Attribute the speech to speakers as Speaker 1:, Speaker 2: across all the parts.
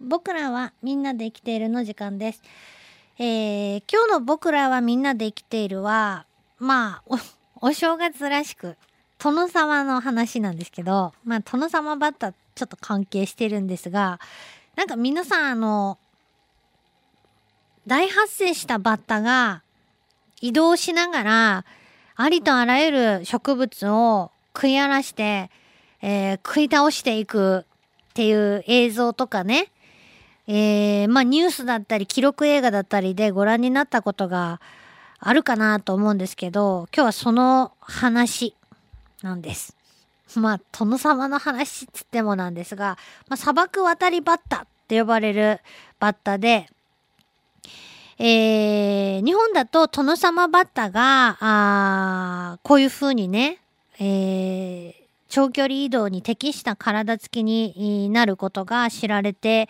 Speaker 1: 僕らはみんなで生きているの時間です。えー、今日の僕らはみんなで生きているは、まあ、お、お正月らしく、殿様の話なんですけど、まあ、殿様バッタちょっと関係してるんですが、なんか皆さん、あの、大発生したバッタが移動しながら、ありとあらゆる植物を食い荒らして、えー、食い倒していくっていう映像とかね、えー、まあニュースだったり記録映画だったりでご覧になったことがあるかなと思うんですけど、今日はその話なんです。まあ、殿様の話っつってもなんですが、まあ、砂漠渡りバッタって呼ばれるバッタで、えー、日本だと殿様バッタが、あこういう風にね、えー、長距離移動に適した体つきになることが知られて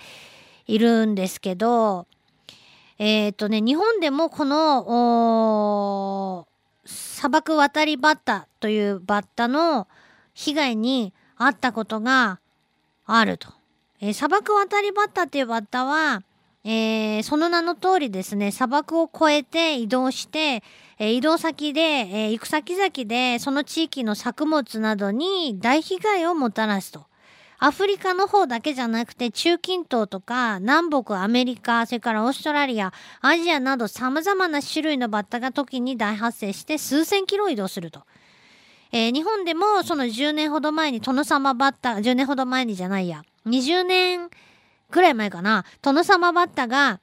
Speaker 1: いるんですけど、えっ、ー、とね、日本でもこの、砂漠渡りバッタというバッタの被害に遭ったことがあると。えー、砂漠渡りバッタっていうバッタは、えー、その名の通りですね、砂漠を越えて移動して、えー、移動先で、えー、行く先々で、その地域の作物などに大被害をもたらすと。アフリカの方だけじゃなくて中近東とか南北アメリカ、それからオーストラリア、アジアなど様々な種類のバッタが時に大発生して数千キロ移動すると。えー、日本でもその10年ほど前に殿様バッタ、10年ほど前にじゃないや、20年くらい前かな、殿様バッタが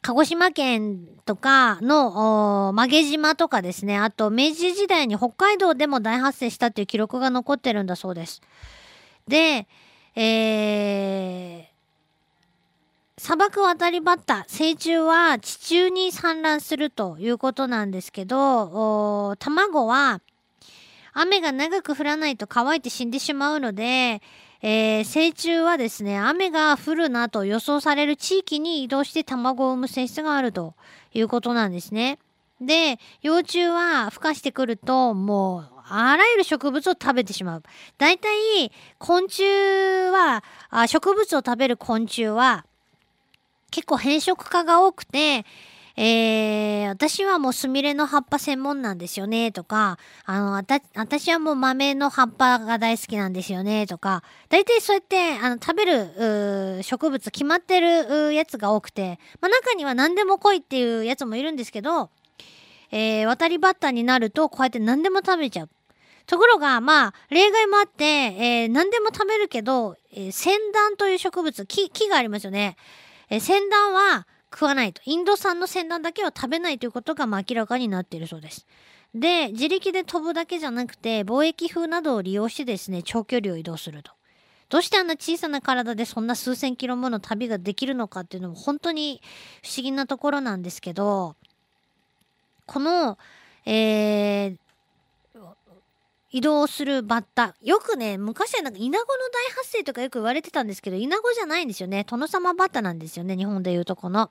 Speaker 1: 鹿児島県とかの曲げ島とかですね、あと明治時代に北海道でも大発生したっていう記録が残ってるんだそうです。で、えー、砂漠渡りバッタ、成虫は地中に産卵するということなんですけど、卵は雨が長く降らないと乾いて死んでしまうので、えー、成虫はですね、雨が降るなと予想される地域に移動して卵を産む性質があるということなんですね。で、幼虫は孵化してくると、もう、あらゆる植物を食べてしまう。大体、昆虫は、あ植物を食べる昆虫は、結構変色化が多くて、えー、私はもうスミレの葉っぱ専門なんですよね、とか、あの、あた、私はもう豆の葉っぱが大好きなんですよね、とか、大体そうやって、あの、食べる、植物決まってるやつが多くて、まあ中には何でも来いっていうやつもいるんですけど、えー、渡りバッタになると、こうやって何でも食べちゃう。ところが、まあ、例外もあって、えー、何でも食べるけど、えー、センダンという植物、木、木がありますよね。えー、センダンは食わないと。インド産のセンダンだけは食べないということが、まあ、明らかになっているそうです。で、自力で飛ぶだけじゃなくて、貿易風などを利用してですね、長距離を移動すると。どうしてあんな小さな体でそんな数千キロもの旅ができるのかっていうのも本当に不思議なところなんですけど、この、えー、移動するバッタ。よくね、昔はなんかイナゴの大発生とかよく言われてたんですけど、イナゴじゃないんですよね。殿様バッタなんですよね。日本でいうとこの。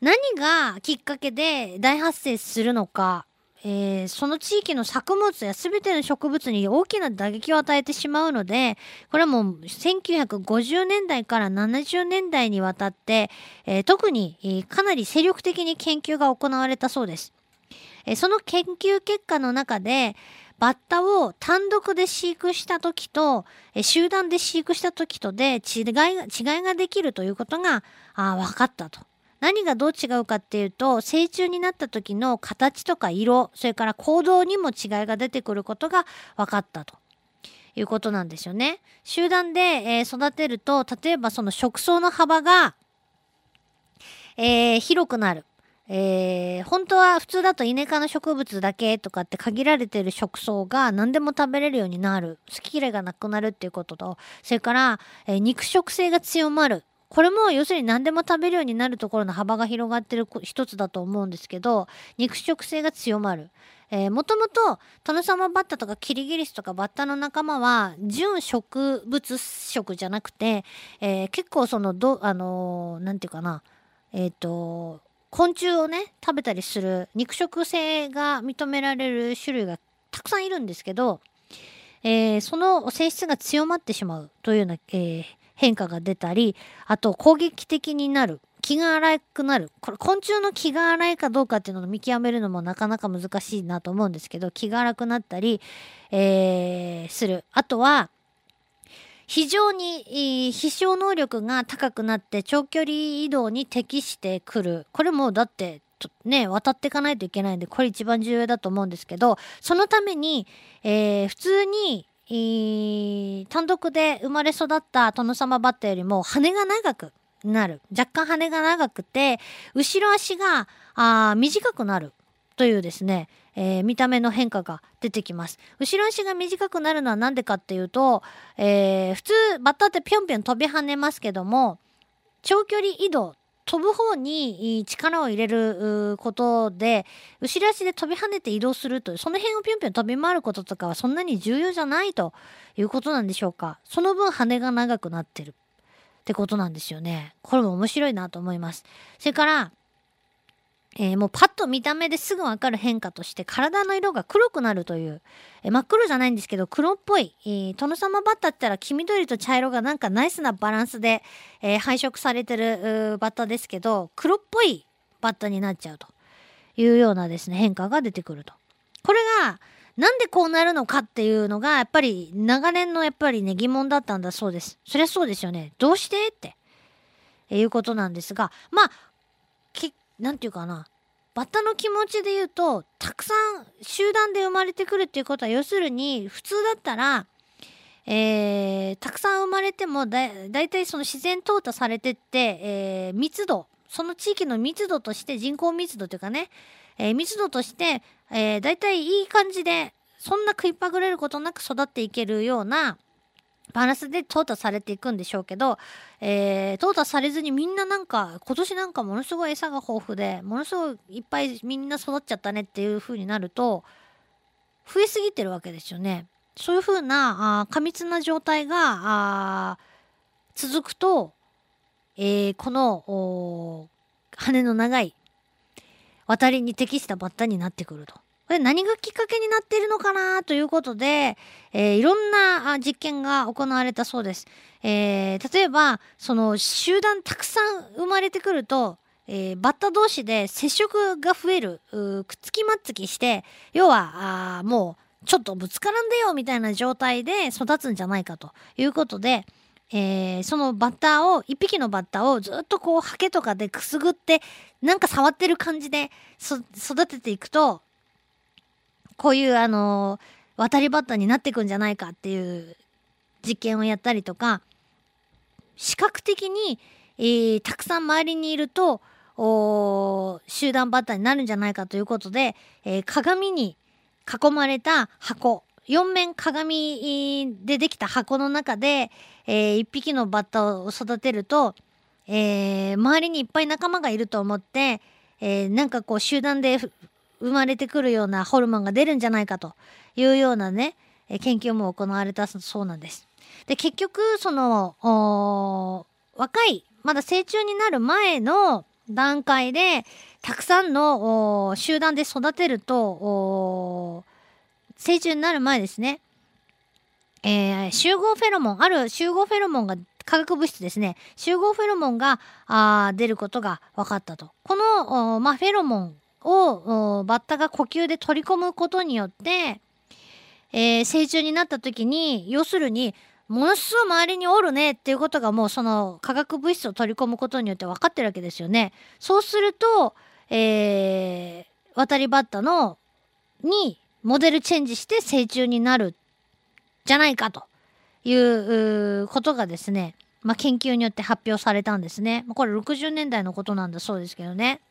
Speaker 1: 何がきっかけで大発生するのか、えー、その地域の作物や全ての植物に大きな打撃を与えてしまうので、これはもう1950年代から70年代にわたって、えー、特に、かなり精力的に研究が行われたそうです。えその研究結果の中で、バッタを単独で飼育した時と、え集団で飼育した時とで違いが、違いができるということが、あ分かったと。何がどう違うかっていうと、成虫になった時の形とか色、それから行動にも違いが出てくることが分かったと。いうことなんですよね。集団で、えー、育てると、例えばその食草の幅が、えー、広くなる。えー、本当は普通だとイネ科の植物だけとかって限られてる食草が何でも食べれるようになる。好き嫌いがなくなるっていうことと、それから、えー、肉食性が強まる。これも要するに何でも食べるようになるところの幅が広がってる一つだと思うんですけど、肉食性が強まる。えー、もともと、トノサマバッタとかキリギリスとかバッタの仲間は、純植物食じゃなくて、えー、結構その、ど、あのー、なんていうかな、えっ、ー、と、昆虫をね食べたりする肉食性が認められる種類がたくさんいるんですけど、えー、その性質が強まってしまうというような、えー、変化が出たり、あと攻撃的になる。気が荒くなる。これ昆虫の気が荒いかどうかっていうのを見極めるのもなかなか難しいなと思うんですけど、気が荒くなったり、えー、する。あとは、非常に、え、飛翔能力が高くなって長距離移動に適してくる。これもだってね、渡っていかないといけないんで、これ一番重要だと思うんですけど、そのために、えー、普通に、えー、単独で生まれ育った殿様バッタよりも羽が長くなる。若干羽が長くて、後ろ足があ短くなるというですね、えー、見た目の変化が出てきます。後ろ足が短くなるのは何でかっていうと、えー、普通バッタってぴょんぴょん飛び跳ねますけども、長距離移動、飛ぶ方に力を入れることで、後ろ足で飛び跳ねて移動するという、その辺をぴょんぴょん飛び回ることとかはそんなに重要じゃないということなんでしょうか。その分羽が長くなってるってことなんですよね。これも面白いなと思います。それから、えー、もうパッと見た目ですぐわかる変化として体の色が黒くなるという、えー、真っ黒じゃないんですけど黒っぽい、えー、殿様バッタって言ったら黄緑と茶色がなんかナイスなバランスで、えー、配色されてるバッタですけど黒っぽいバッタになっちゃうというようなですね変化が出てくると。これがなんでこうなるのかっていうのがやっぱり長年のやっぱりね疑問だったんだそうです。そりゃそうですよね。どうしてって、いうことなんですがまあ何て言うかなバッタの気持ちで言うとたくさん集団で生まれてくるっていうことは要するに普通だったら、えー、たくさん生まれてもだだいたいその自然淘汰されてって、えー、密度その地域の密度として人口密度というかね、えー、密度として、えー、だいたいいい感じでそんな食いっぱぐれることなく育っていけるようなバランスで淘汰されていくんでしょうけど、えー、淘汰されずにみんななんか今年なんかものすごい餌が豊富でものすごいいっぱいみんな育っちゃったねっていう風になると増えすぎてるわけですよね。そういう風なあ過密な状態があ続くと、えー、この羽の長い渡りに適したバッタになってくると。これ何がきっかけになっているのかなということで、えー、いろんな実験が行われたそうです。えー、例えば、その集団たくさん生まれてくると、えー、バッタ同士で接触が増える、くっつきまっつきして、要は、あもう、ちょっとぶつからんでよみたいな状態で育つんじゃないかということで、えー、そのバッターを、一匹のバッターをずっとこう、ハケとかでくすぐって、なんか触ってる感じで育てていくと、こういうあの渡りバッタになっていくんじゃないかっていう実験をやったりとか視覚的に、えー、たくさん周りにいると集団バッタになるんじゃないかということで、えー、鏡に囲まれた箱4面鏡でできた箱の中で、えー、1匹のバッタを育てると、えー、周りにいっぱい仲間がいると思って、えー、なんかこう集団で生まれてくるようなホルモンが出るんじゃないかというようなね、研究も行われたそうなんです。で、結局、その、若い、まだ成虫になる前の段階で、たくさんの集団で育てると、成虫になる前ですね、えー、集合フェロモン、ある集合フェロモンが化学物質ですね。集合フェロモンがあ出ることが分かったと。この、まあ、フェロモンをバッタが呼吸で取り込むことによって、えー、成虫になった時に要するにものすごい周りにおるねっていうことがもうその化学物質を取り込むことによって分かってるわけですよね。そうすると、えー、渡りバッタのにモデルチェンジして成虫になるじゃないかということがですね、まあ、研究によって発表されたんですね。これ60年代のことなんだそうですけどね。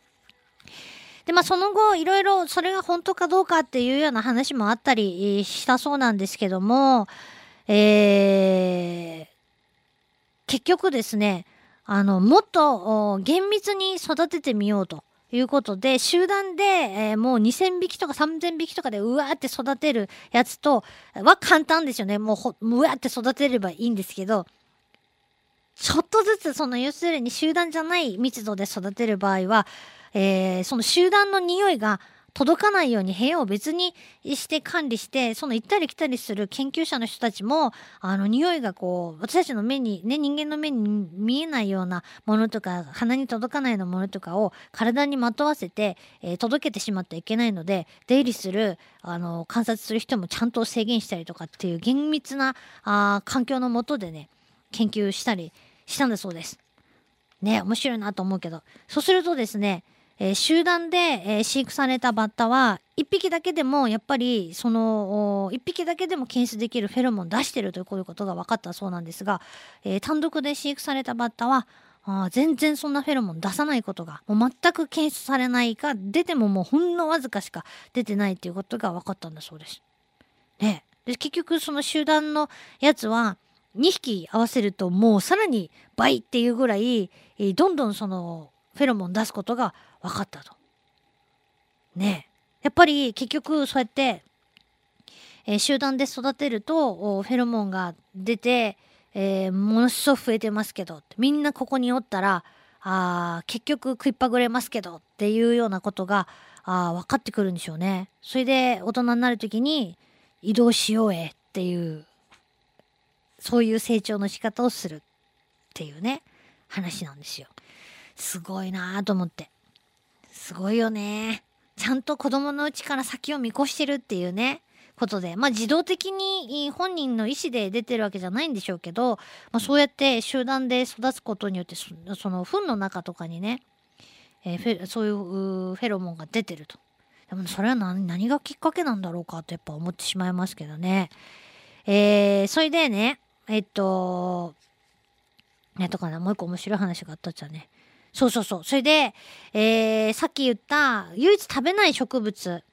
Speaker 1: で、まあその後、いろいろそれが本当かどうかっていうような話もあったりしたそうなんですけども、えー、結局ですね、あの、もっと厳密に育ててみようと。いうことで、集団で、えー、もう2000匹とか3000匹とかでうわーって育てるやつとは簡単ですよね。もうほ、うわーって育てればいいんですけど、ちょっとずつその要するに集団じゃない密度で育てる場合は、えー、その集団の匂いが届かないように部屋を別にして管理してその行ったり来たりする研究者の人たちもあの匂いがこう私たちの目にね人間の目に見えないようなものとか鼻に届かないようなものとかを体にまとわせて、えー、届けてしまってはいけないので出入りするあの観察する人もちゃんと制限したりとかっていう厳密なあ環境のもとでね研究したりしたんだそうです。ね面白いなと思うけどそうするとですねえー、集団で、えー、飼育されたバッタは1匹だけでもやっぱりその1匹だけでも検出できるフェロモン出してるということが分かったそうなんですが、えー、単独で飼育されたバッタはあ全然そんなフェロモン出さないことがもう全く検出されないか出てももうほんのわずかしか出てないっていうことが分かったんだそうです。ね、で結局その集団のやつは2匹合わせるともうさらに倍っていうぐらい、どんどんそのフェロモン出すことが分かったと。ねやっぱり結局そうやって、えー、集団で育てるとフェロモンが出て、えー、ものすごく増えてますけどみんなここにおったらあ結局食いっぱぐれますけどっていうようなことがあ分かってくるんでしょうね。それで大人になる時に移動しようえっていうそういう成長の仕方をするっていうね話なんですよ。すごいなと思って。すごいよね。ちゃんと子供のうちから先を見越してるっていうね、ことで。まあ自動的に本人の意思で出てるわけじゃないんでしょうけど、まあそうやって集団で育つことによってそ、その糞の中とかにね、えー、そういうフェロモンが出てると。でもそれは何何がきっかけなんだろうかとやっぱ思ってしまいますけどね。えー、それでね、えっと、ねとかな、もう一個面白い話があったじゃね。そうそうそう。それで、えー、さっき言った唯一食べない植物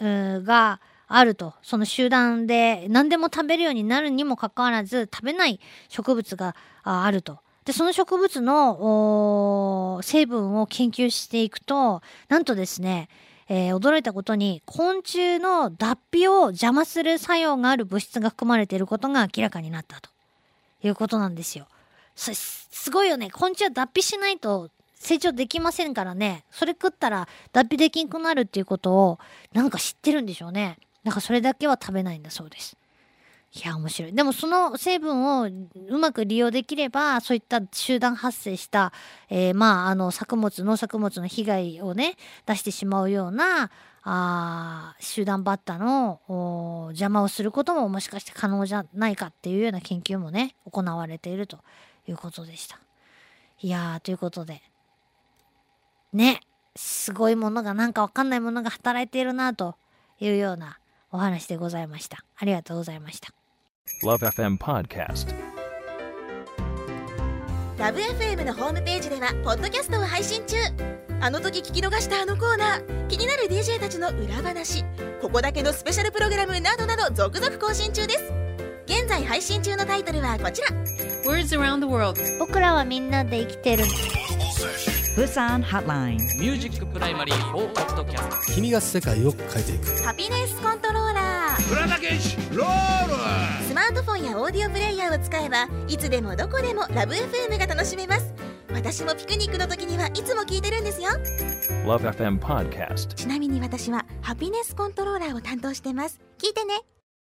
Speaker 1: があると。その集団で何でも食べるようになるにもかかわらず食べない植物があると。で、その植物の成分を研究していくと、なんとですね、えー、驚いたことに昆虫の脱皮を邪魔する作用がある物質が含まれていることが明らかになったということなんですよ。すごいよね。昆虫は脱皮しないと成長できませんからね。それ食ったら脱皮できんくなるっていうことをなんか知ってるんでしょうね。なんかそれだけは食べないんだそうです。いや、面白い。でもその成分をうまく利用できれば、そういった集団発生した、えー、まあ、あの、作物、農作物の被害をね、出してしまうような、あ集団バッタの邪魔をすることももしかして可能じゃないかっていうような研究もね、行われているということでした。いやー、ということで、ね、すごいものがなんかわかんないものが働いているなというようなお話でございました。ありがとうございました。LoveFM Podcast
Speaker 2: LoveFM のホームページではポッドキャストを配信中。あの時聞き逃したあのコーナー。気になる DJ たちの裏話。ここだけのスペシャルプログラムなどなど続々更新中です。現在配信中のタイトルはこちら。Words around the world
Speaker 1: 僕らはみんなで生きてる
Speaker 3: プサンハッライン
Speaker 4: ミュージックプライマリー4ポッドキャス
Speaker 5: ト君が世界を変えていく。
Speaker 2: ハピネスコントローラー
Speaker 6: プラダケシロー
Speaker 2: ル。スマートフォンやオーディオプレイヤーを使えばいつでもどこでもラブ f m が楽しめます。私もピクニックの時にはいつも聞いてるんですよ。
Speaker 4: LoveFM Podcast.
Speaker 2: ちなみに私はハピネスコントローラーを担当してます。聞いてね